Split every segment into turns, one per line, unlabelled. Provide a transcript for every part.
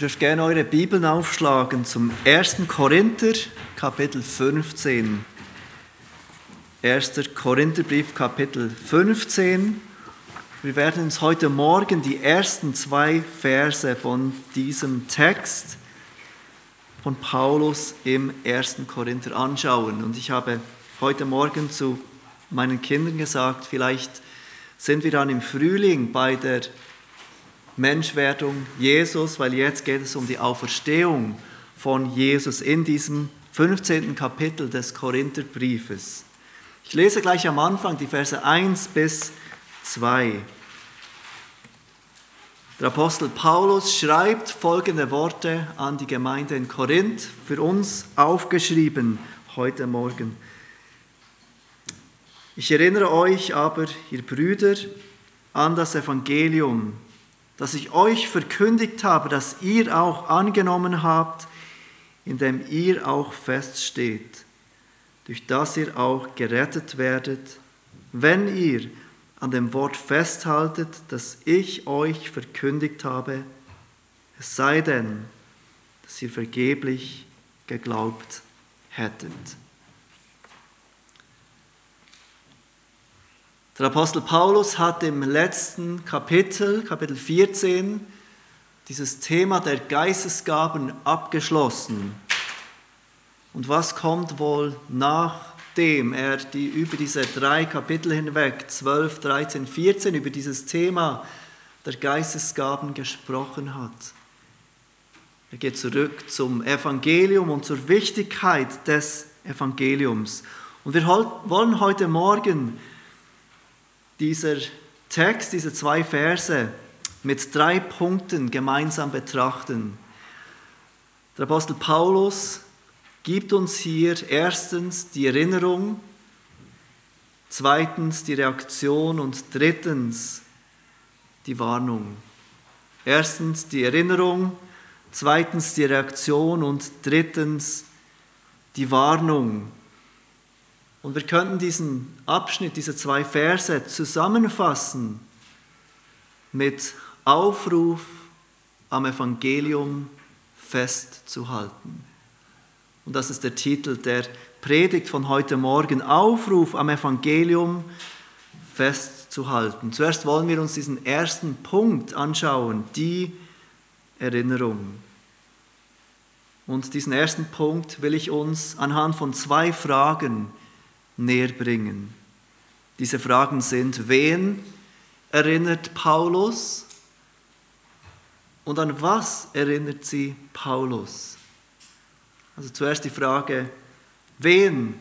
Ihr dürft gerne eure Bibeln aufschlagen zum 1. Korinther, Kapitel 15. 1. Korintherbrief, Kapitel 15. Wir werden uns heute Morgen die ersten zwei Verse von diesem Text von Paulus im 1. Korinther anschauen. Und ich habe heute Morgen zu meinen Kindern gesagt, vielleicht sind wir dann im Frühling bei der Menschwerdung Jesus, weil jetzt geht es um die Auferstehung von Jesus in diesem 15. Kapitel des Korintherbriefes. Ich lese gleich am Anfang die Verse 1 bis 2. Der Apostel Paulus schreibt folgende Worte an die Gemeinde in Korinth, für uns aufgeschrieben heute Morgen. Ich erinnere euch aber, ihr Brüder, an das Evangelium, das ich euch verkündigt habe, das ihr auch angenommen habt, in dem ihr auch feststeht, durch das ihr auch gerettet werdet, wenn ihr an dem Wort festhaltet, das ich euch verkündigt habe, es sei denn, dass ihr vergeblich geglaubt hättet. Der Apostel Paulus hat im letzten Kapitel, Kapitel 14, dieses Thema der Geistesgaben abgeschlossen. Und was kommt wohl nachdem er die, über diese drei Kapitel hinweg, 12, 13, 14, über dieses Thema der Geistesgaben gesprochen hat? Er geht zurück zum Evangelium und zur Wichtigkeit des Evangeliums. Und wir wollen heute Morgen dieser Text, diese zwei Verse mit drei Punkten gemeinsam betrachten. Der Apostel Paulus gibt uns hier erstens die Erinnerung, zweitens die Reaktion und drittens die Warnung. Erstens die Erinnerung, zweitens die Reaktion und drittens die Warnung. Und wir könnten diesen Abschnitt, diese zwei Verse zusammenfassen mit Aufruf am Evangelium festzuhalten. Und das ist der Titel der Predigt von heute Morgen, Aufruf am Evangelium festzuhalten. Zuerst wollen wir uns diesen ersten Punkt anschauen, die Erinnerung. Und diesen ersten Punkt will ich uns anhand von zwei Fragen näher bringen. Diese Fragen sind, wen erinnert Paulus und an was erinnert sie Paulus? Also zuerst die Frage, wen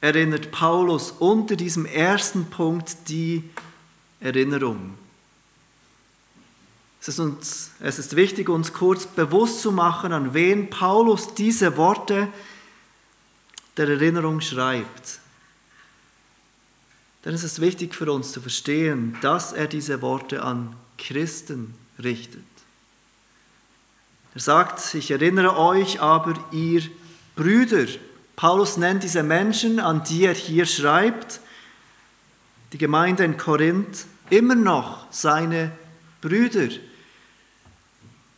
erinnert Paulus unter diesem ersten Punkt die Erinnerung? Es ist, uns, es ist wichtig, uns kurz bewusst zu machen, an wen Paulus diese Worte der Erinnerung schreibt. Denn es ist wichtig für uns zu verstehen, dass er diese Worte an Christen richtet. Er sagt, ich erinnere euch aber, ihr Brüder. Paulus nennt diese Menschen, an die er hier schreibt, die Gemeinde in Korinth, immer noch seine Brüder.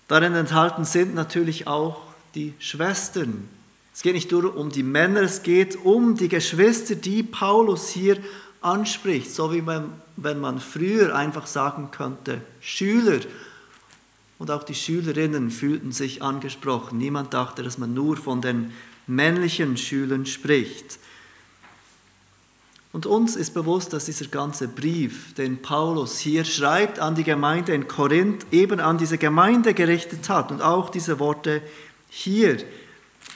Darin enthalten sind natürlich auch die Schwestern. Es geht nicht nur um die Männer, es geht um die Geschwister, die Paulus hier anspricht, so wie man, wenn man früher einfach sagen könnte, Schüler. Und auch die Schülerinnen fühlten sich angesprochen. Niemand dachte, dass man nur von den männlichen Schülern spricht. Und uns ist bewusst, dass dieser ganze Brief, den Paulus hier schreibt an die Gemeinde in Korinth, eben an diese Gemeinde gerichtet hat. Und auch diese Worte hier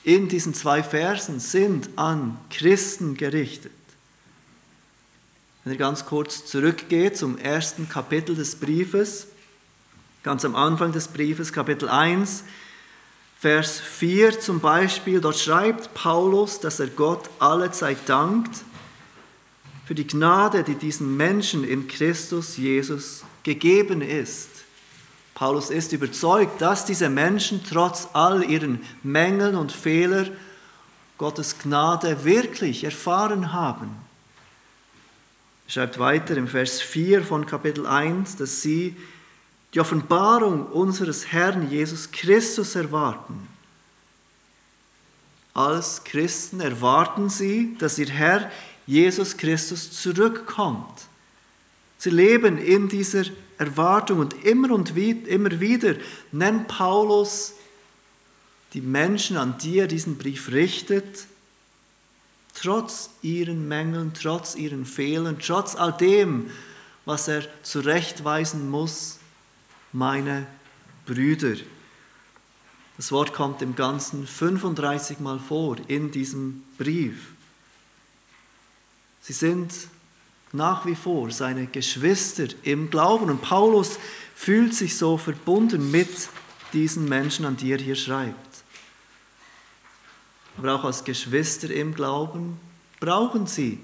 in diesen zwei Versen sind an Christen gerichtet. Wenn ihr ganz kurz zurückgeht zum ersten Kapitel des Briefes, ganz am Anfang des Briefes, Kapitel 1, Vers 4 zum Beispiel, dort schreibt Paulus, dass er Gott alle Zeit dankt für die Gnade, die diesen Menschen in Christus Jesus gegeben ist. Paulus ist überzeugt, dass diese Menschen trotz all ihren Mängeln und Fehlern Gottes Gnade wirklich erfahren haben schreibt weiter im Vers 4 von Kapitel 1, dass sie die Offenbarung unseres Herrn Jesus Christus erwarten. Als Christen erwarten sie, dass ihr Herr Jesus Christus zurückkommt. Sie leben in dieser Erwartung und immer und immer wieder nennt Paulus die Menschen, an die er diesen Brief richtet, trotz ihren Mängeln, trotz ihren Fehlern, trotz all dem, was er zurechtweisen muss, meine Brüder. Das Wort kommt im Ganzen 35 Mal vor in diesem Brief. Sie sind nach wie vor seine Geschwister im Glauben und Paulus fühlt sich so verbunden mit diesen Menschen, an die er hier schreibt aber auch als Geschwister im Glauben brauchen sie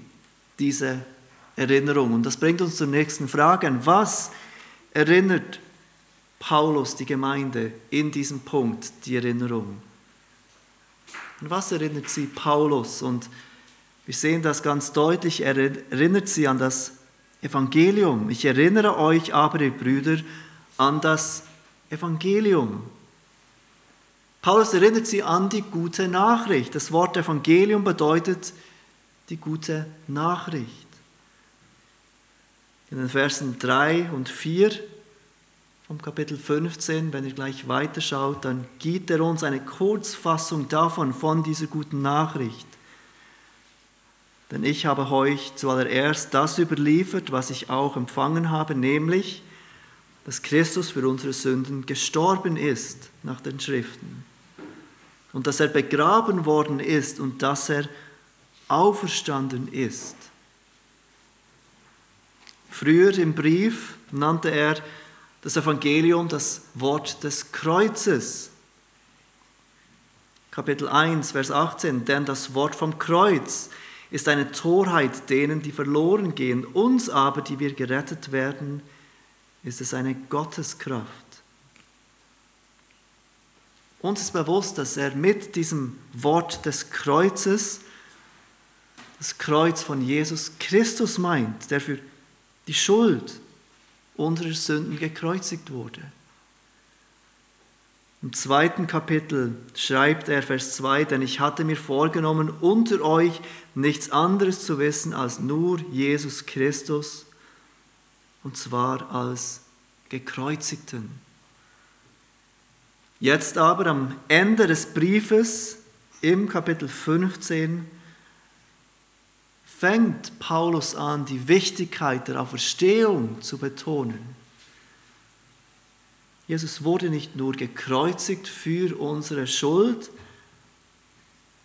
diese Erinnerung. Und das bringt uns zur nächsten Frage. An was erinnert Paulus die Gemeinde in diesem Punkt, die Erinnerung? An was erinnert sie Paulus? Und wir sehen das ganz deutlich, er erinnert sie an das Evangelium. Ich erinnere euch aber, ihr Brüder, an das Evangelium. Paulus erinnert sie an die gute Nachricht. Das Wort Evangelium bedeutet die gute Nachricht. In den Versen 3 und 4 vom Kapitel 15, wenn ihr gleich weiterschaut, dann gibt er uns eine Kurzfassung davon, von dieser guten Nachricht. Denn ich habe euch zuallererst das überliefert, was ich auch empfangen habe, nämlich, dass Christus für unsere Sünden gestorben ist nach den Schriften und dass er begraben worden ist und dass er auferstanden ist. Früher im Brief nannte er das Evangelium das Wort des Kreuzes. Kapitel 1, Vers 18, denn das Wort vom Kreuz ist eine Torheit denen, die verloren gehen, uns aber, die wir gerettet werden, ist es eine Gotteskraft. Uns ist bewusst, dass er mit diesem Wort des Kreuzes das Kreuz von Jesus Christus meint, der für die Schuld unserer Sünden gekreuzigt wurde. Im zweiten Kapitel schreibt er Vers 2, denn ich hatte mir vorgenommen, unter euch nichts anderes zu wissen als nur Jesus Christus, und zwar als gekreuzigten. Jetzt aber am Ende des Briefes im Kapitel 15 fängt Paulus an, die Wichtigkeit der Auferstehung zu betonen. Jesus wurde nicht nur gekreuzigt für unsere Schuld,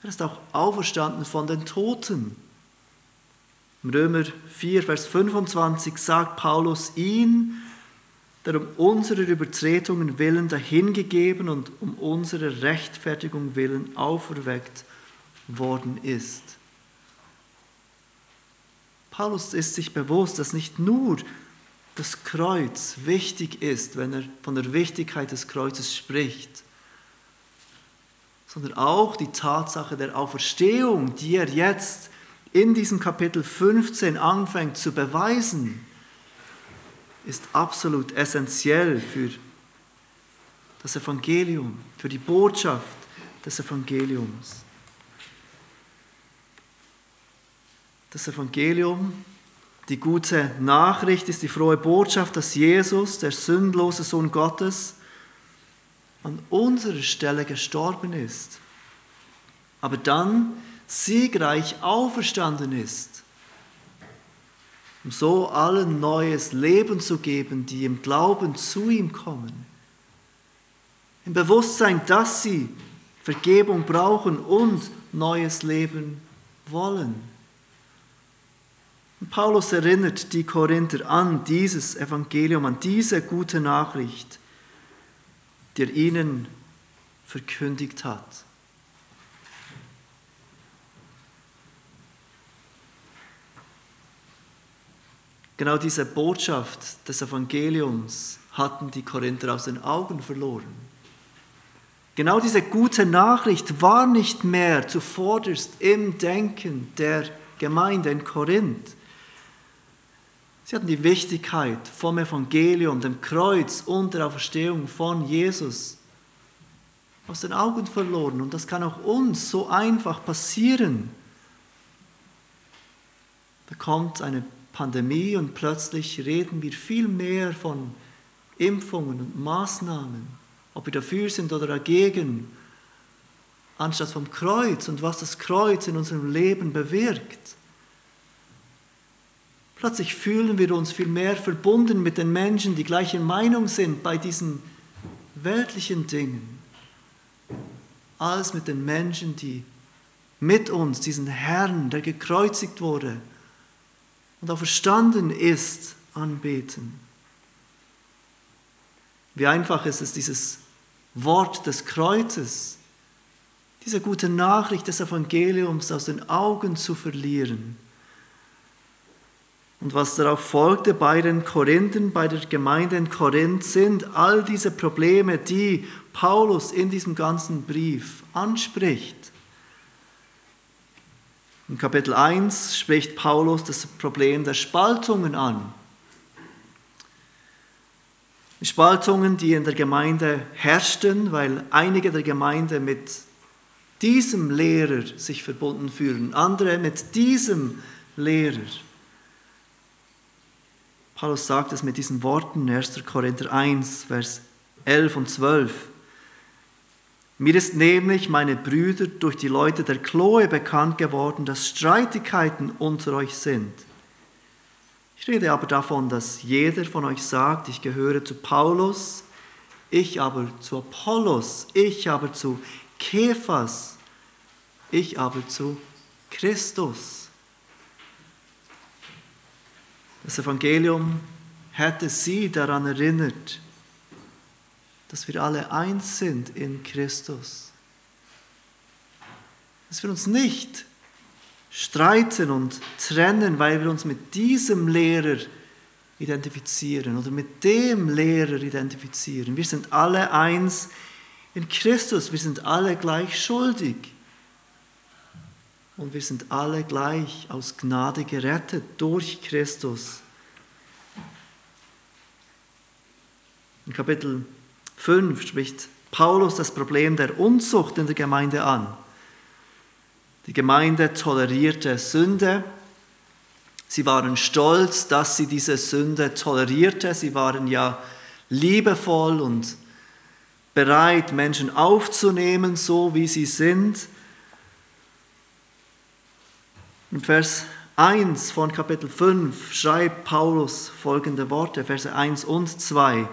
er ist auch auferstanden von den Toten. Im Römer 4, Vers 25 sagt Paulus, ihn der um unserer Übertretungen willen dahingegeben und um unserer Rechtfertigung willen auferweckt worden ist. Paulus ist sich bewusst, dass nicht nur das Kreuz wichtig ist, wenn er von der Wichtigkeit des Kreuzes spricht, sondern auch die Tatsache der Auferstehung, die er jetzt in diesem Kapitel 15 anfängt zu beweisen ist absolut essentiell für das Evangelium, für die Botschaft des Evangeliums. Das Evangelium, die gute Nachricht ist die frohe Botschaft, dass Jesus, der sündlose Sohn Gottes, an unserer Stelle gestorben ist, aber dann siegreich auferstanden ist um so allen neues Leben zu geben, die im Glauben zu ihm kommen. Im Bewusstsein, dass sie Vergebung brauchen und neues Leben wollen. Und Paulus erinnert die Korinther an dieses Evangelium, an diese gute Nachricht, die er ihnen verkündigt hat. Genau diese Botschaft des Evangeliums hatten die Korinther aus den Augen verloren. Genau diese gute Nachricht war nicht mehr zuvorderst im Denken der Gemeinde in Korinth. Sie hatten die Wichtigkeit vom Evangelium, dem Kreuz und der Auferstehung von Jesus aus den Augen verloren. Und das kann auch uns so einfach passieren. Da kommt eine Pandemie und plötzlich reden wir viel mehr von Impfungen und Maßnahmen, ob wir dafür sind oder dagegen, anstatt vom Kreuz und was das Kreuz in unserem Leben bewirkt. Plötzlich fühlen wir uns viel mehr verbunden mit den Menschen, die gleicher Meinung sind bei diesen weltlichen Dingen, als mit den Menschen, die mit uns diesen Herrn, der gekreuzigt wurde und auch verstanden ist, anbeten. Wie einfach ist es, dieses Wort des Kreuzes, diese gute Nachricht des Evangeliums aus den Augen zu verlieren. Und was darauf folgte bei den Korinthern, bei der Gemeinde in Korinth, sind all diese Probleme, die Paulus in diesem ganzen Brief anspricht. In Kapitel 1 spricht Paulus das Problem der Spaltungen an. Spaltungen, die in der Gemeinde herrschten, weil einige der Gemeinde mit diesem Lehrer sich verbunden fühlen, andere mit diesem Lehrer. Paulus sagt es mit diesen Worten, 1. Korinther 1, Vers 11 und 12. Mir ist nämlich, meine Brüder, durch die Leute der Chloe bekannt geworden, dass Streitigkeiten unter euch sind. Ich rede aber davon, dass jeder von euch sagt, ich gehöre zu Paulus, ich aber zu Apollos, ich aber zu Kephas, ich aber zu Christus. Das Evangelium hätte sie daran erinnert, dass wir alle eins sind in Christus. Dass wir uns nicht streiten und trennen, weil wir uns mit diesem Lehrer identifizieren oder mit dem Lehrer identifizieren. Wir sind alle eins in Christus, wir sind alle gleich schuldig. Und wir sind alle gleich aus Gnade gerettet durch Christus. In Kapitel 5 spricht Paulus das Problem der Unzucht in der Gemeinde an. Die Gemeinde tolerierte Sünde. Sie waren stolz, dass sie diese Sünde tolerierte. Sie waren ja liebevoll und bereit, Menschen aufzunehmen, so wie sie sind. In Vers 1 von Kapitel 5 schreibt Paulus folgende Worte, Verse 1 und 2.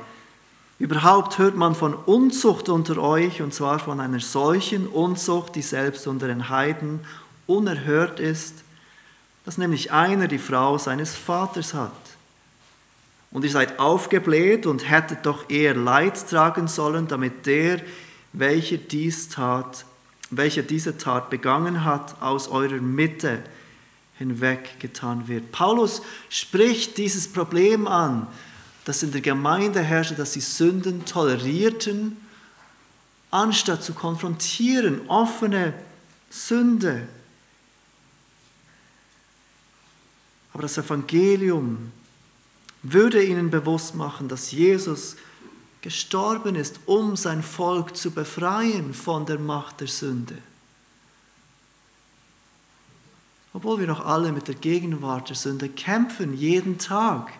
Überhaupt hört man von Unzucht unter euch, und zwar von einer solchen Unzucht, die selbst unter den Heiden unerhört ist, dass nämlich einer die Frau seines Vaters hat. Und ihr seid aufgebläht und hättet doch eher Leid tragen sollen, damit der, welcher dies tat, welcher diese Tat begangen hat, aus eurer Mitte hinweggetan wird. Paulus spricht dieses Problem an, dass in der Gemeinde herrschte, dass sie Sünden tolerierten, anstatt zu konfrontieren, offene Sünde. Aber das Evangelium würde ihnen bewusst machen, dass Jesus gestorben ist, um sein Volk zu befreien von der Macht der Sünde. Obwohl wir noch alle mit der Gegenwart der Sünde kämpfen, jeden Tag.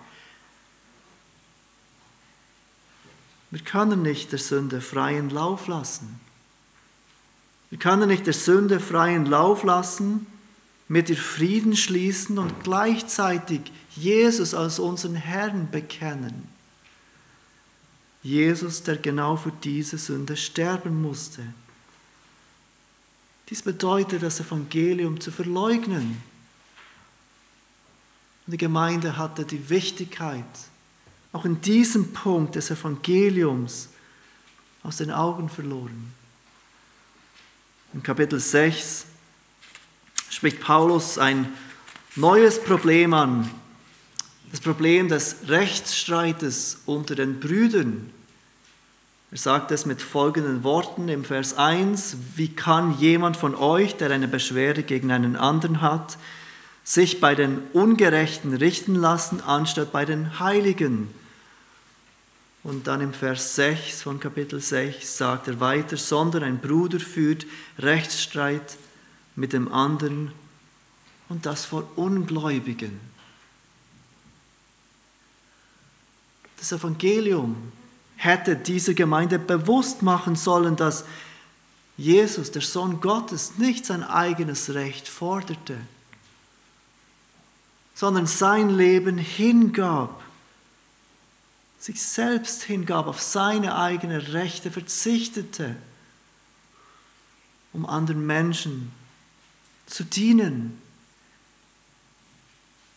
Wir können nicht der Sünde freien Lauf lassen. Wir können nicht der Sünde freien Lauf lassen, mit ihr Frieden schließen und gleichzeitig Jesus als unseren Herrn bekennen. Jesus, der genau für diese Sünde sterben musste. Dies bedeutet, das Evangelium zu verleugnen. Und die Gemeinde hatte die Wichtigkeit, auch in diesem Punkt des Evangeliums aus den Augen verloren. In Kapitel 6 spricht Paulus ein neues Problem an, das Problem des Rechtsstreites unter den Brüdern. Er sagt es mit folgenden Worten im Vers 1, wie kann jemand von euch, der eine Beschwerde gegen einen anderen hat, sich bei den Ungerechten richten lassen, anstatt bei den Heiligen. Und dann im Vers 6 von Kapitel 6 sagt er weiter, sondern ein Bruder führt Rechtsstreit mit dem anderen und das vor Ungläubigen. Das Evangelium hätte dieser Gemeinde bewusst machen sollen, dass Jesus, der Sohn Gottes, nicht sein eigenes Recht forderte, sondern sein Leben hingab, sich selbst hingab, auf seine eigenen Rechte verzichtete, um anderen Menschen zu dienen.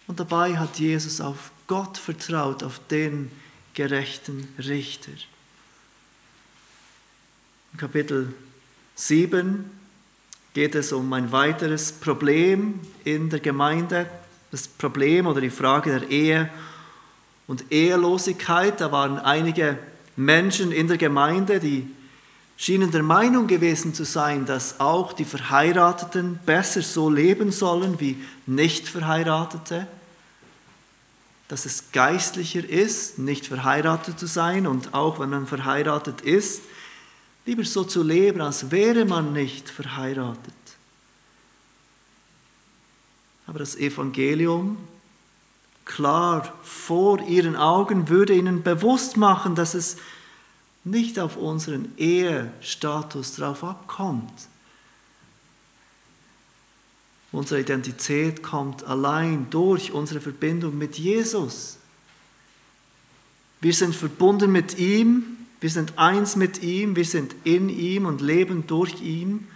Und dabei hat Jesus auf Gott vertraut, auf den gerechten Richter. In Kapitel 7 geht es um ein weiteres Problem in der Gemeinde, das Problem oder die Frage der Ehe und Ehelosigkeit. Da waren einige Menschen in der Gemeinde, die schienen der Meinung gewesen zu sein, dass auch die Verheirateten besser so leben sollen wie Nicht-Verheiratete dass es geistlicher ist, nicht verheiratet zu sein und auch wenn man verheiratet ist, lieber so zu leben, als wäre man nicht verheiratet. Aber das Evangelium klar vor ihren Augen würde ihnen bewusst machen, dass es nicht auf unseren Ehestatus drauf abkommt, Unsere Identität kommt allein durch unsere Verbindung mit Jesus. Wir sind verbunden mit ihm, wir sind eins mit ihm, wir sind in ihm und leben durch ihn.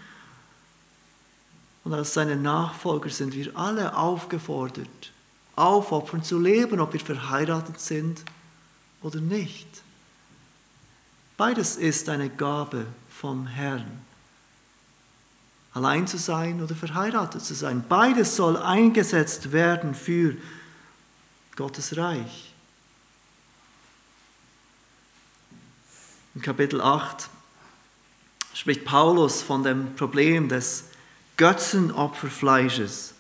Und als seine Nachfolger sind wir alle aufgefordert, aufopfern zu leben, ob wir verheiratet sind oder nicht. Beides ist eine Gabe vom Herrn allein zu sein oder verheiratet zu sein. Beides soll eingesetzt werden für Gottes Reich. In Kapitel 8 spricht Paulus von dem Problem des Götzenopferfleisches.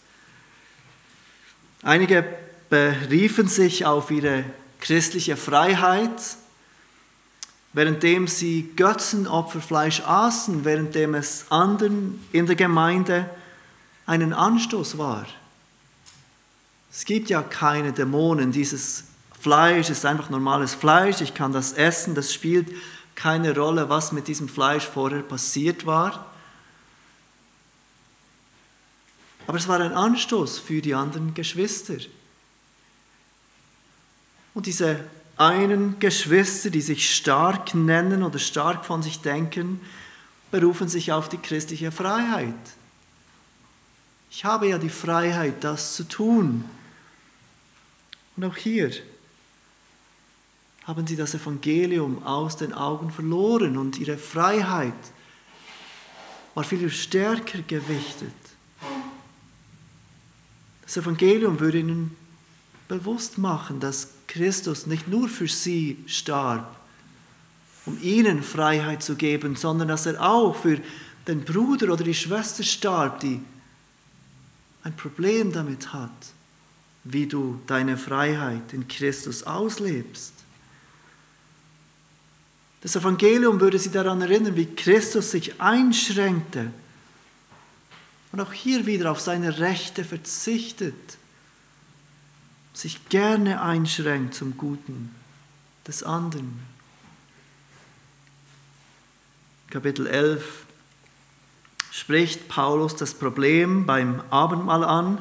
Einige beriefen sich auf ihre christliche Freiheit währenddem sie Götzenopferfleisch aßen, währenddem es anderen in der Gemeinde einen Anstoß war. Es gibt ja keine Dämonen, dieses Fleisch ist einfach normales Fleisch, ich kann das essen, das spielt keine Rolle, was mit diesem Fleisch vorher passiert war. Aber es war ein Anstoß für die anderen Geschwister. Und diese einen Geschwister, die sich stark nennen oder stark von sich denken, berufen sich auf die christliche Freiheit. Ich habe ja die Freiheit, das zu tun. Und auch hier haben sie das Evangelium aus den Augen verloren und ihre Freiheit war viel stärker gewichtet. Das Evangelium würde ihnen bewusst machen, dass Christus nicht nur für sie starb, um ihnen Freiheit zu geben, sondern dass er auch für den Bruder oder die Schwester starb, die ein Problem damit hat, wie du deine Freiheit in Christus auslebst. Das Evangelium würde sie daran erinnern, wie Christus sich einschränkte und auch hier wieder auf seine Rechte verzichtet sich gerne einschränkt zum Guten des anderen. Kapitel 11 spricht Paulus das Problem beim Abendmahl an.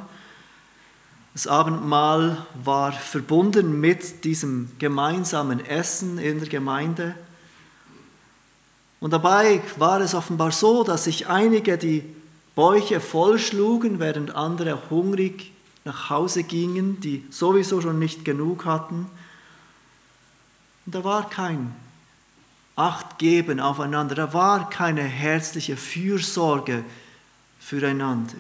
Das Abendmahl war verbunden mit diesem gemeinsamen Essen in der Gemeinde. Und dabei war es offenbar so, dass sich einige die Bäuche vollschlugen, während andere hungrig nach Hause gingen, die sowieso schon nicht genug hatten. Und da war kein Achtgeben aufeinander, da war keine herzliche Fürsorge füreinander.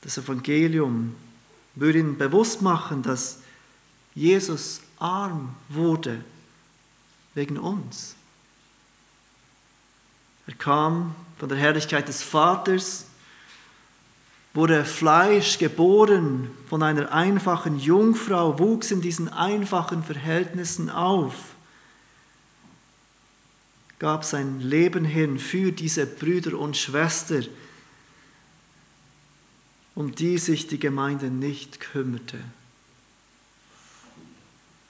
Das Evangelium würde ihnen bewusst machen, dass Jesus arm wurde wegen uns. Er kam von der Herrlichkeit des Vaters wurde Fleisch geboren von einer einfachen Jungfrau, wuchs in diesen einfachen Verhältnissen auf, gab sein Leben hin für diese Brüder und Schwestern, um die sich die Gemeinde nicht kümmerte.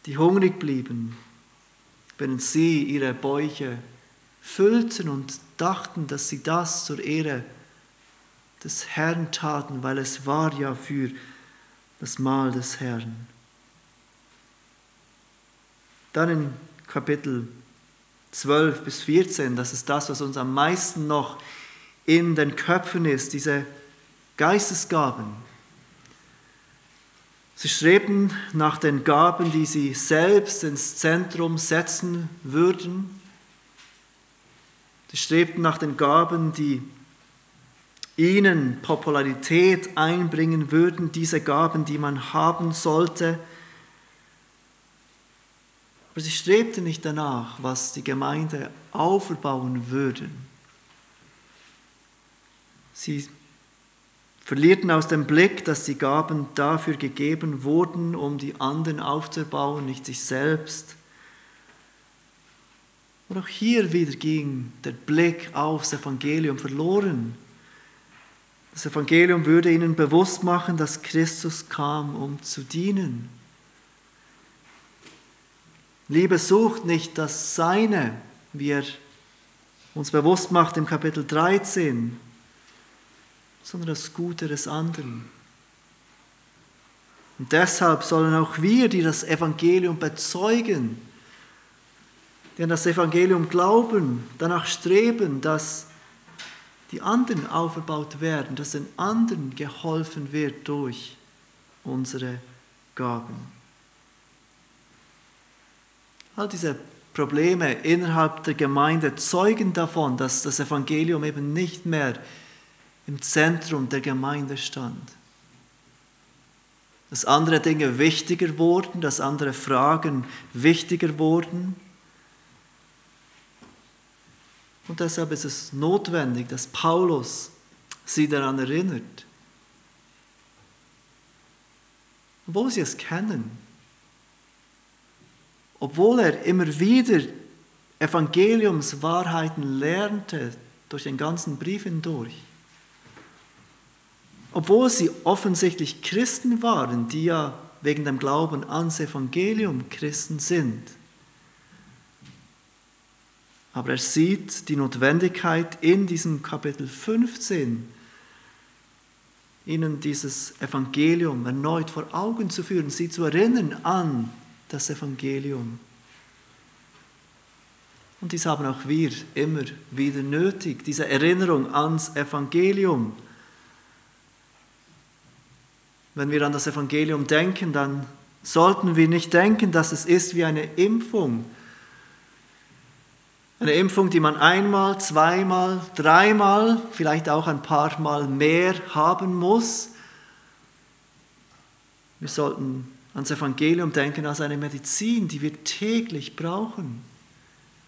Die hungrig blieben, während sie ihre Bäuche füllten und dachten, dass sie das zur Ehre des Herrn taten, weil es war ja für das Mahl des Herrn. Dann in Kapitel 12 bis 14, das ist das, was uns am meisten noch in den Köpfen ist, diese Geistesgaben. Sie strebten nach den Gaben, die sie selbst ins Zentrum setzen würden. Sie strebten nach den Gaben, die ihnen Popularität einbringen würden, diese Gaben, die man haben sollte. Aber sie strebten nicht danach, was die Gemeinde aufbauen würde. Sie verlierten aus dem Blick, dass die Gaben dafür gegeben wurden, um die anderen aufzubauen, nicht sich selbst. Und auch hier wieder ging der Blick aufs Evangelium verloren. Das Evangelium würde ihnen bewusst machen, dass Christus kam, um zu dienen. Liebe sucht nicht das Seine, wie er uns bewusst macht im Kapitel 13, sondern das Gute des anderen. Und deshalb sollen auch wir, die das Evangelium bezeugen, die an das Evangelium glauben, danach streben, dass die anderen aufgebaut werden, dass den anderen geholfen wird durch unsere Gaben. All diese Probleme innerhalb der Gemeinde zeugen davon, dass das Evangelium eben nicht mehr im Zentrum der Gemeinde stand. Dass andere Dinge wichtiger wurden, dass andere Fragen wichtiger wurden und deshalb ist es notwendig, dass Paulus sie daran erinnert. Obwohl sie es kennen, obwohl er immer wieder Evangeliumswahrheiten lernte durch den ganzen Brief hindurch, obwohl sie offensichtlich Christen waren, die ja wegen dem Glauben ans Evangelium Christen sind, aber er sieht die Notwendigkeit in diesem Kapitel 15, ihnen dieses Evangelium erneut vor Augen zu führen, sie zu erinnern an das Evangelium. Und dies haben auch wir immer wieder nötig, diese Erinnerung ans Evangelium. Wenn wir an das Evangelium denken, dann sollten wir nicht denken, dass es ist wie eine Impfung, eine Impfung, die man einmal, zweimal, dreimal, vielleicht auch ein paar Mal mehr haben muss. Wir sollten ans Evangelium denken als eine Medizin, die wir täglich brauchen,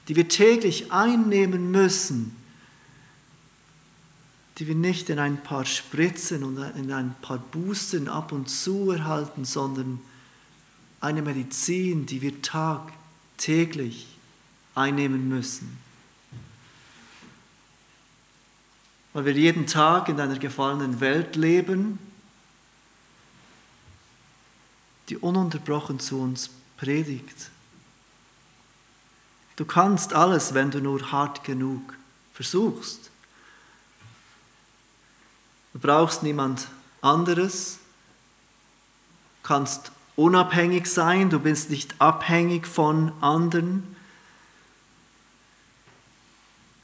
die wir täglich einnehmen müssen, die wir nicht in ein paar Spritzen und in ein paar Boosten ab und zu erhalten, sondern eine Medizin, die wir tagtäglich einnehmen müssen. Weil wir jeden Tag in einer gefallenen Welt leben, die ununterbrochen zu uns predigt. Du kannst alles, wenn du nur hart genug versuchst. Du brauchst niemand anderes, kannst unabhängig sein, du bist nicht abhängig von anderen.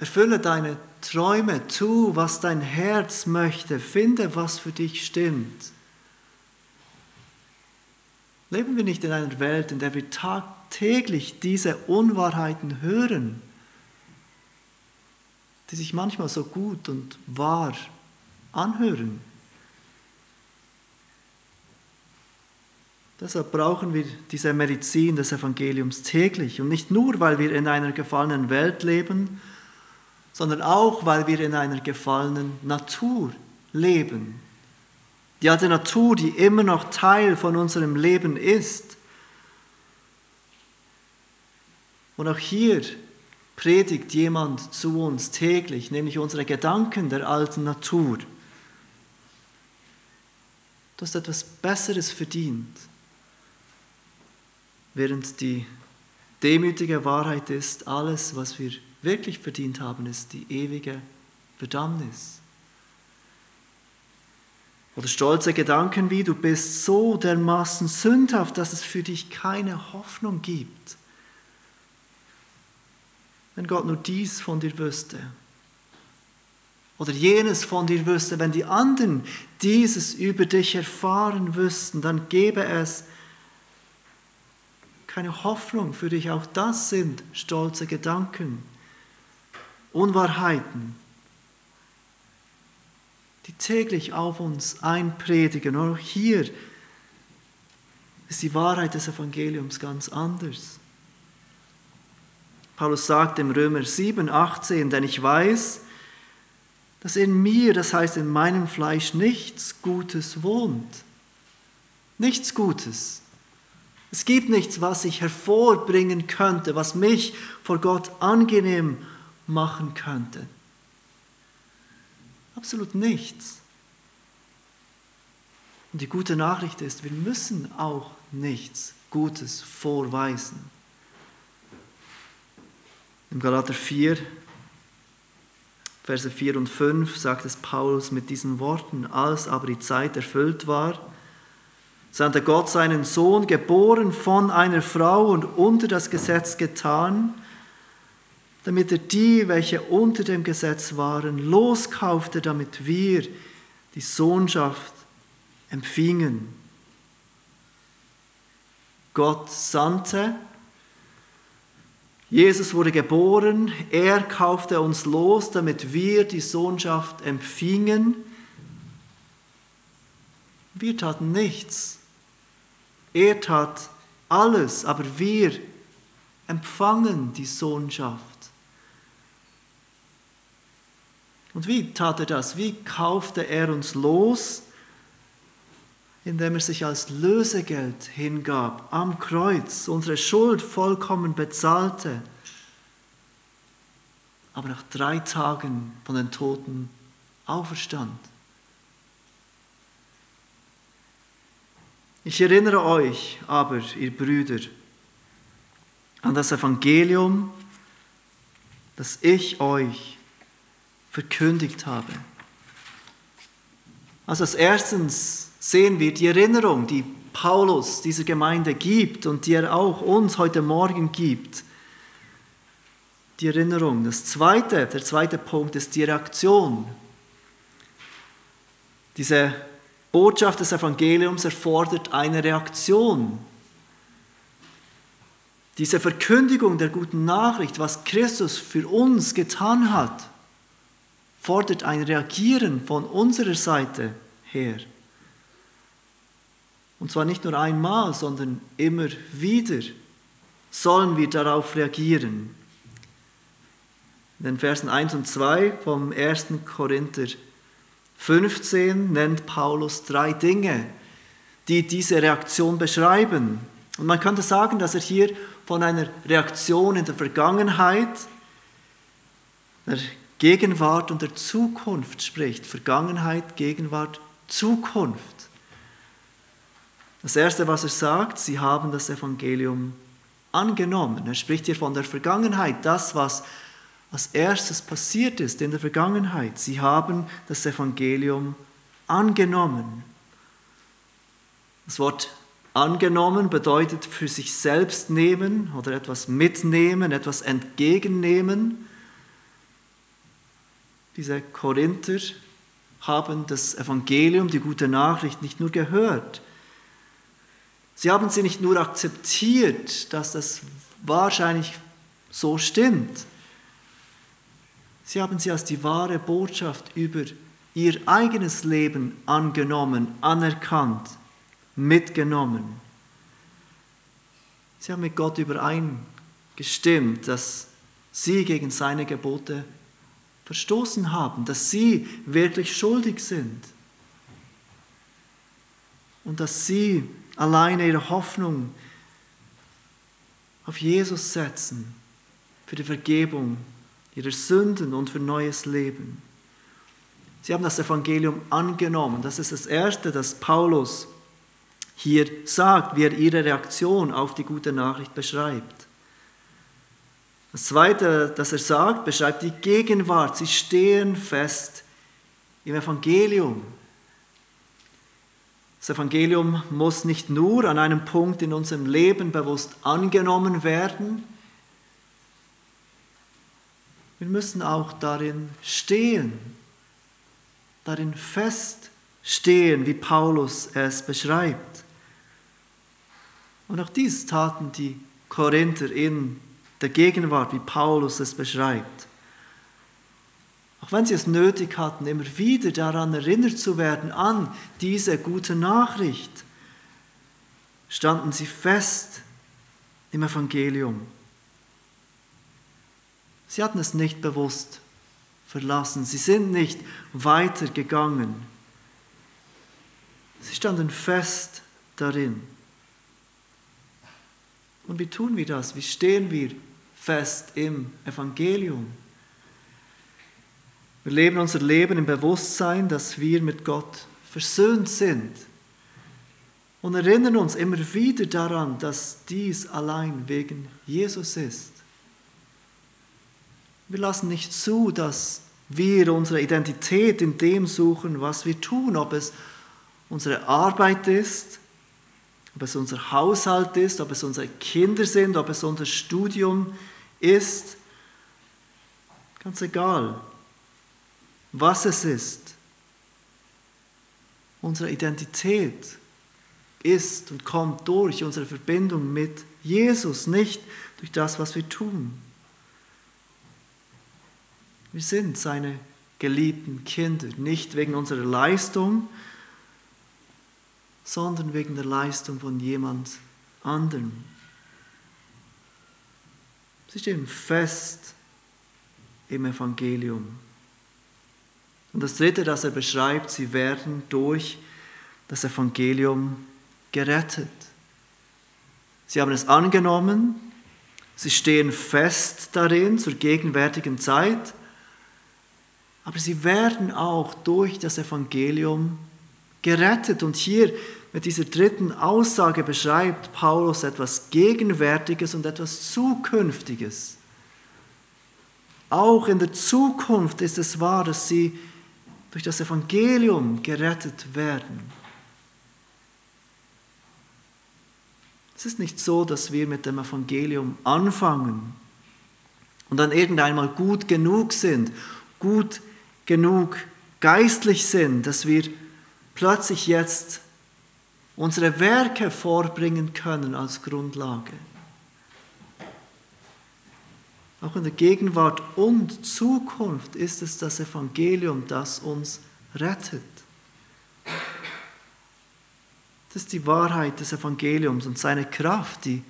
Erfülle deine Träume, tu, was dein Herz möchte, finde, was für dich stimmt. Leben wir nicht in einer Welt, in der wir tagtäglich diese Unwahrheiten hören, die sich manchmal so gut und wahr anhören? Deshalb brauchen wir diese Medizin des Evangeliums täglich und nicht nur, weil wir in einer gefallenen Welt leben, sondern auch, weil wir in einer gefallenen Natur leben. Die alte Natur, die immer noch Teil von unserem Leben ist. Und auch hier predigt jemand zu uns täglich, nämlich unsere Gedanken der alten Natur. Du hast etwas Besseres verdient, während die demütige Wahrheit ist, alles, was wir wirklich verdient haben, ist die ewige Verdammnis. Oder stolze Gedanken wie, du bist so dermaßen sündhaft, dass es für dich keine Hoffnung gibt. Wenn Gott nur dies von dir wüsste oder jenes von dir wüsste, wenn die anderen dieses über dich erfahren wüssten, dann gäbe es keine Hoffnung für dich. Auch das sind stolze Gedanken, Unwahrheiten, die täglich auf uns einpredigen. Und auch hier ist die Wahrheit des Evangeliums ganz anders. Paulus sagt im Römer 7, 18, denn ich weiß, dass in mir, das heißt in meinem Fleisch, nichts Gutes wohnt. Nichts Gutes. Es gibt nichts, was ich hervorbringen könnte, was mich vor Gott angenehm machen könnte. Absolut nichts. Und die gute Nachricht ist, wir müssen auch nichts Gutes vorweisen. Im Galater 4, Verse 4 und 5 sagt es Paulus mit diesen Worten, als aber die Zeit erfüllt war, sandte Gott seinen Sohn, geboren von einer Frau und unter das Gesetz getan, damit er die, welche unter dem Gesetz waren, loskaufte, damit wir die Sohnschaft empfingen. Gott sandte, Jesus wurde geboren, er kaufte uns los, damit wir die Sohnschaft empfingen. Wir taten nichts. Er tat alles, aber wir empfangen die Sohnschaft. Und wie tat er das? Wie kaufte er uns los? Indem er sich als Lösegeld hingab am Kreuz, unsere Schuld vollkommen bezahlte, aber nach drei Tagen von den Toten auferstand. Ich erinnere euch aber, ihr Brüder, an das Evangelium, das ich euch verkündigt habe. Also als erstens sehen wir die Erinnerung, die Paulus dieser Gemeinde gibt und die er auch uns heute Morgen gibt. Die Erinnerung. Das zweite, der zweite Punkt ist die Reaktion. Diese Botschaft des Evangeliums erfordert eine Reaktion. Diese Verkündigung der guten Nachricht, was Christus für uns getan hat, fordert ein Reagieren von unserer Seite her. Und zwar nicht nur einmal, sondern immer wieder sollen wir darauf reagieren. In den Versen 1 und 2 vom 1. Korinther 15 nennt Paulus drei Dinge, die diese Reaktion beschreiben. Und man könnte sagen, dass er hier von einer Reaktion in der Vergangenheit, der Gegenwart und der Zukunft spricht. Vergangenheit, Gegenwart, Zukunft. Das Erste, was er sagt, sie haben das Evangelium angenommen. Er spricht hier von der Vergangenheit, das, was als erstes passiert ist in der Vergangenheit. Sie haben das Evangelium angenommen. Das Wort angenommen bedeutet für sich selbst nehmen oder etwas mitnehmen, etwas entgegennehmen. Diese Korinther haben das Evangelium, die gute Nachricht nicht nur gehört. Sie haben sie nicht nur akzeptiert, dass das wahrscheinlich so stimmt. Sie haben sie als die wahre Botschaft über ihr eigenes Leben angenommen, anerkannt, mitgenommen. Sie haben mit Gott übereingestimmt, dass sie gegen seine Gebote verstoßen haben, dass sie wirklich schuldig sind. und dass sie alleine ihre Hoffnung auf Jesus setzen für die Vergebung ihrer Sünden und für neues Leben. Sie haben das Evangelium angenommen. Das ist das Erste, das Paulus hier sagt, wie er ihre Reaktion auf die gute Nachricht beschreibt. Das Zweite, das er sagt, beschreibt die Gegenwart. Sie stehen fest im Evangelium. Das Evangelium muss nicht nur an einem Punkt in unserem Leben bewusst angenommen werden, wir müssen auch darin stehen, darin feststehen, wie Paulus es beschreibt. Und auch dies taten die Korinther in der Gegenwart, wie Paulus es beschreibt. Auch wenn sie es nötig hatten, immer wieder daran erinnert zu werden, an diese gute Nachricht, standen sie fest im Evangelium. Sie hatten es nicht bewusst verlassen, sie sind nicht weitergegangen. Sie standen fest darin. Und wie tun wir das? Wie stehen wir fest im Evangelium? Wir leben unser Leben im Bewusstsein, dass wir mit Gott versöhnt sind und erinnern uns immer wieder daran, dass dies allein wegen Jesus ist. Wir lassen nicht zu, dass wir unsere Identität in dem suchen, was wir tun, ob es unsere Arbeit ist, ob es unser Haushalt ist, ob es unsere Kinder sind, ob es unser Studium ist. Ganz egal was es ist. Unsere Identität ist und kommt durch unsere Verbindung mit Jesus, nicht durch das, was wir tun. Wir sind seine geliebten Kinder, nicht wegen unserer Leistung, sondern wegen der Leistung von jemand anderem. Sie stehen fest im Evangelium. Und das Dritte, das er beschreibt, sie werden durch das Evangelium gerettet. Sie haben es angenommen, sie stehen fest darin zur gegenwärtigen Zeit, aber sie werden auch durch das Evangelium gerettet. Und hier mit dieser dritten Aussage beschreibt Paulus etwas Gegenwärtiges und etwas Zukünftiges. Auch in der Zukunft ist es wahr, dass sie durch das Evangelium gerettet werden. Es ist nicht so, dass wir mit dem Evangelium anfangen und dann irgendeinmal gut genug sind, gut genug geistlich sind, dass wir plötzlich jetzt unsere Werke vorbringen können als Grundlage. Auch in der Gegenwart und Zukunft ist es das Evangelium, das uns rettet. Das ist die Wahrheit des Evangeliums und seine Kraft, die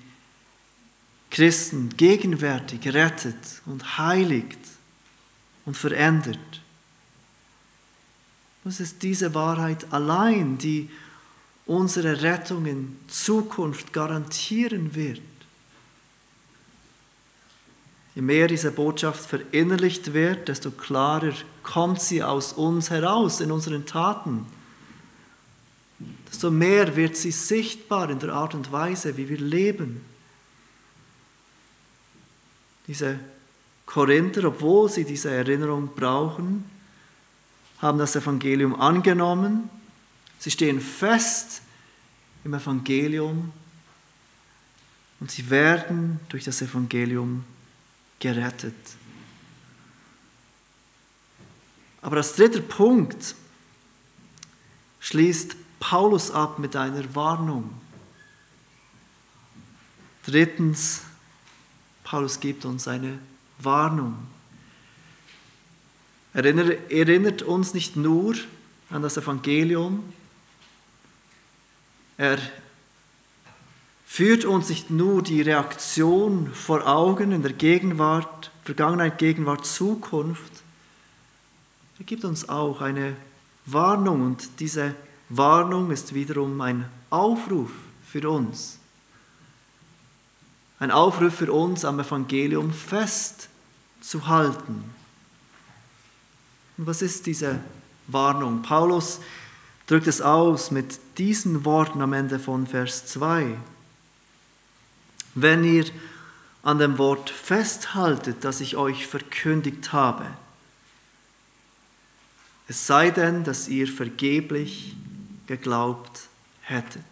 Christen gegenwärtig rettet und heiligt und verändert. Es ist diese Wahrheit allein, die unsere Rettung in Zukunft garantieren wird. Je mehr diese Botschaft verinnerlicht wird, desto klarer kommt sie aus uns heraus, in unseren Taten. Desto mehr wird sie sichtbar in der Art und Weise, wie wir leben. Diese Korinther, obwohl sie diese Erinnerung brauchen, haben das Evangelium angenommen. Sie stehen fest im Evangelium und sie werden durch das Evangelium gerettet. Aber als dritter Punkt schließt Paulus ab mit einer Warnung. Drittens, Paulus gibt uns eine Warnung. Er erinnert uns nicht nur an das Evangelium, er führt uns nicht nur die Reaktion vor Augen in der Gegenwart, Vergangenheit, Gegenwart, Zukunft, er gibt uns auch eine Warnung und diese Warnung ist wiederum ein Aufruf für uns. Ein Aufruf für uns, am Evangelium festzuhalten. Und was ist diese Warnung? Paulus drückt es aus mit diesen Worten am Ende von Vers 2. Wenn ihr an dem Wort festhaltet, das ich euch verkündigt habe, es sei denn, dass ihr vergeblich geglaubt hättet.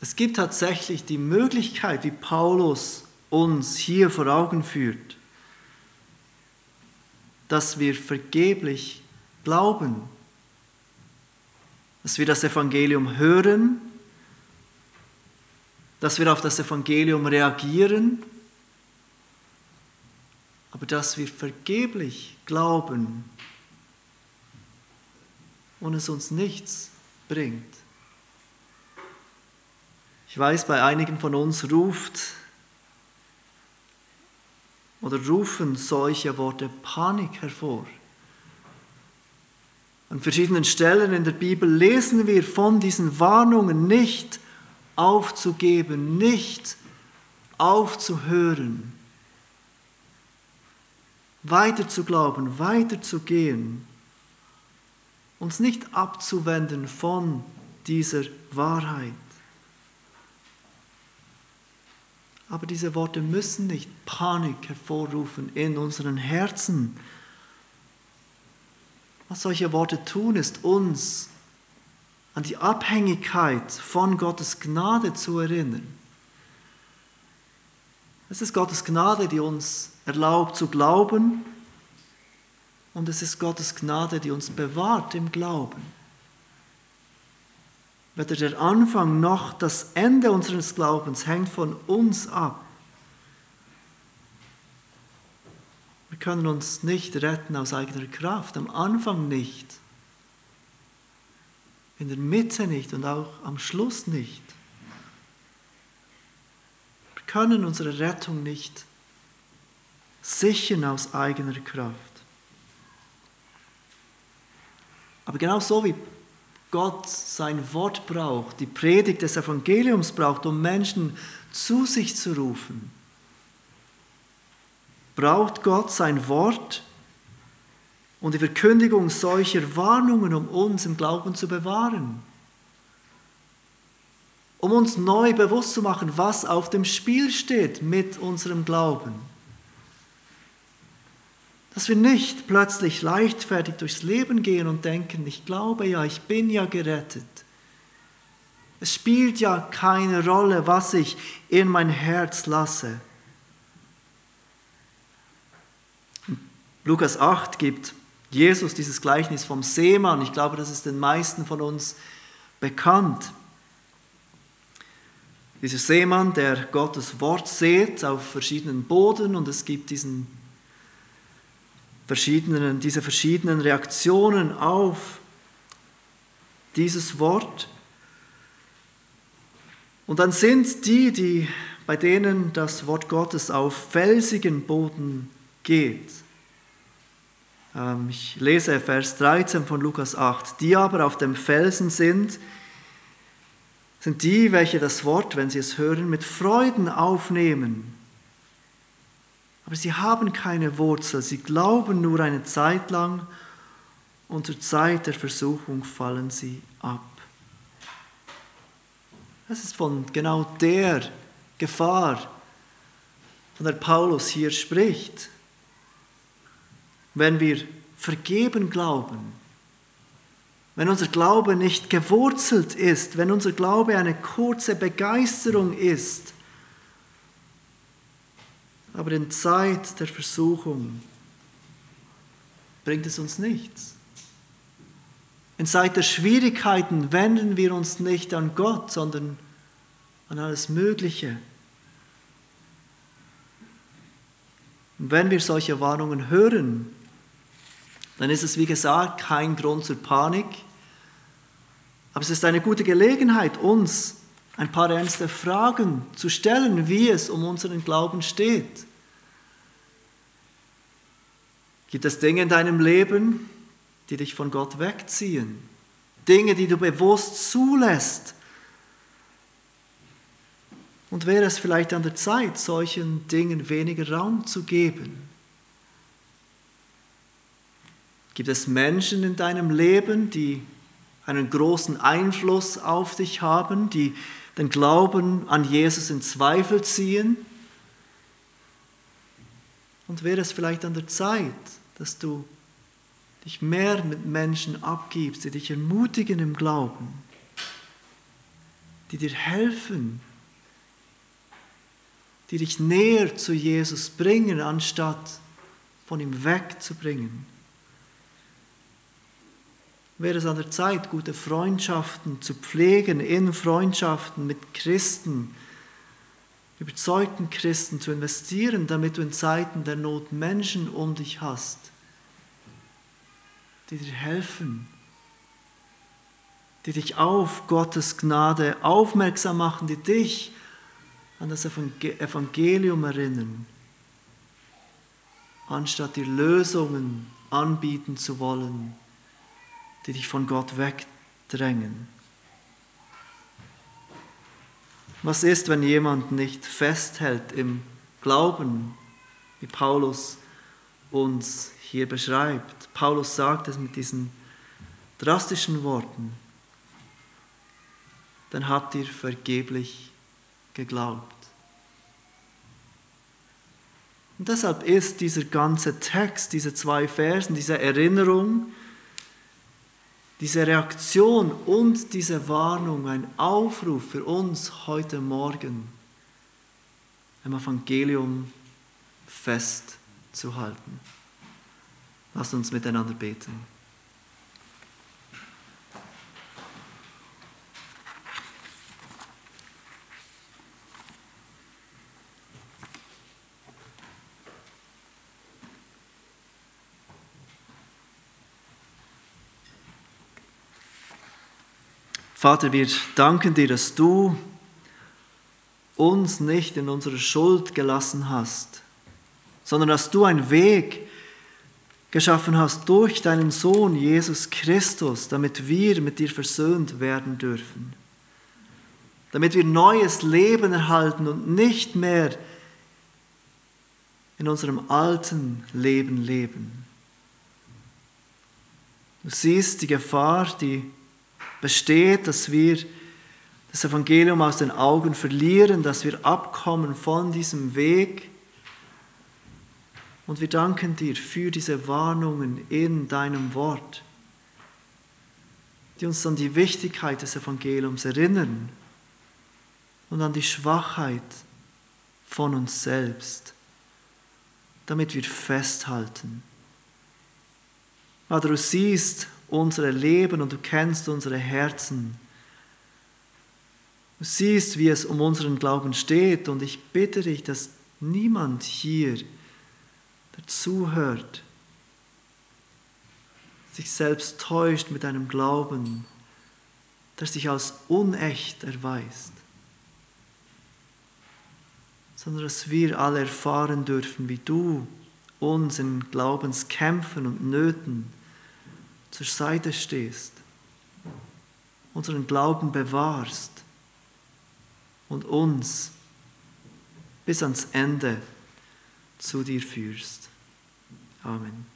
Es gibt tatsächlich die Möglichkeit, wie Paulus uns hier vor Augen führt, dass wir vergeblich glauben, dass wir das Evangelium hören, dass wir auf das Evangelium reagieren, aber dass wir vergeblich glauben und es uns nichts bringt. Ich weiß, bei einigen von uns ruft oder rufen solche Worte Panik hervor. An verschiedenen Stellen in der Bibel lesen wir von diesen Warnungen, nicht aufzugeben, nicht aufzuhören, weiter zu glauben, weiter zu gehen, uns nicht abzuwenden von dieser Wahrheit. Aber diese Worte müssen nicht Panik hervorrufen in unseren Herzen. Was solche Worte tun, ist uns an die Abhängigkeit von Gottes Gnade zu erinnern. Es ist Gottes Gnade, die uns erlaubt zu glauben und es ist Gottes Gnade, die uns bewahrt im Glauben weder der Anfang noch das Ende unseres Glaubens hängt von uns ab. Können uns nicht retten aus eigener Kraft, am Anfang nicht, in der Mitte nicht und auch am Schluss nicht. Wir können unsere Rettung nicht sichern aus eigener Kraft. Aber genau so wie Gott sein Wort braucht, die Predigt des Evangeliums braucht, um Menschen zu sich zu rufen, braucht Gott sein Wort und die Verkündigung solcher Warnungen, um uns im Glauben zu bewahren, um uns neu bewusst zu machen, was auf dem Spiel steht mit unserem Glauben. Dass wir nicht plötzlich leichtfertig durchs Leben gehen und denken, ich glaube ja, ich bin ja gerettet. Es spielt ja keine Rolle, was ich in mein Herz lasse. Lukas 8 gibt Jesus dieses Gleichnis vom Seemann. Ich glaube, das ist den meisten von uns bekannt. Dieser Seemann, der Gottes Wort sät auf verschiedenen Boden und es gibt diesen verschiedenen, diese verschiedenen Reaktionen auf dieses Wort. Und dann sind die, die, bei denen das Wort Gottes auf felsigen Boden geht. Ähm, ich lese Vers 13 von Lukas 8. Die aber auf dem Felsen sind, sind die, welche das Wort, wenn sie es hören, mit Freuden aufnehmen aber sie haben keine Wurzel, sie glauben nur eine Zeit lang und zur Zeit der Versuchung fallen sie ab. Das ist von genau der Gefahr, von der Paulus hier spricht. Wenn wir vergeben glauben, wenn unser Glaube nicht gewurzelt ist, wenn unser Glaube eine kurze Begeisterung ist, aber in Zeit der Versuchung bringt es uns nichts. In Zeit der Schwierigkeiten wenden wir uns nicht an Gott, sondern an alles Mögliche. Und wenn wir solche Warnungen hören, dann ist es, wie gesagt, kein Grund zur Panik, aber es ist eine gute Gelegenheit, uns ein paar ernste Fragen zu stellen, wie es um unseren Glauben steht. Gibt es Dinge in deinem Leben, die dich von Gott wegziehen. Dinge, die du bewusst zulässt. Und wäre es vielleicht an der Zeit, solchen Dingen weniger Raum zu geben? Gibt es Menschen in deinem Leben, die einen großen Einfluss auf dich haben, die den Glauben an Jesus in Zweifel ziehen? Und wäre es vielleicht an der Zeit, dass du dich mehr mit Menschen abgibst, die dich ermutigen im Glauben, die dir helfen, die dich näher zu Jesus bringen, anstatt von ihm wegzubringen. Wäre es an der Zeit, gute Freundschaften zu pflegen, in Freundschaften mit Christen, überzeugten Christen zu investieren, damit du in Zeiten der Not Menschen um dich hast, die dir helfen, die dich auf Gottes Gnade aufmerksam machen, die dich an das Evangelium erinnern, anstatt dir Lösungen anbieten zu wollen, die dich von Gott wegdrängen. Was ist, wenn jemand nicht festhält im Glauben, wie Paulus uns hier beschreibt? Paulus sagt es mit diesen drastischen Worten. Dann habt ihr vergeblich geglaubt. Und deshalb ist dieser ganze Text, diese zwei Versen, diese Erinnerung, diese Reaktion und diese Warnung ein Aufruf für uns heute Morgen, im Evangelium festzuhalten. Lasst uns miteinander beten. Vater, wir danken dir, dass du uns nicht in unsere Schuld gelassen hast, sondern dass du einen Weg geschaffen hast durch deinen Sohn Jesus Christus, damit wir mit dir versöhnt werden dürfen, damit wir neues Leben erhalten und nicht mehr in unserem alten Leben leben. Du siehst die Gefahr, die besteht, dass wir das Evangelium aus den Augen verlieren, dass wir abkommen von diesem Weg. Und wir danken dir für diese Warnungen in deinem Wort, die uns an die Wichtigkeit des Evangeliums erinnern und an die Schwachheit von uns selbst, damit wir festhalten. Vater, du siehst, unsere Leben und du kennst unsere Herzen. Du siehst, wie es um unseren Glauben steht und ich bitte dich, dass niemand hier, der zuhört, sich selbst täuscht mit einem Glauben, der sich als unecht erweist, sondern dass wir alle erfahren dürfen, wie du uns in Glaubenskämpfen und Nöten zur Seite stehst, unseren Glauben bewahrst und uns bis ans Ende zu dir führst. Amen.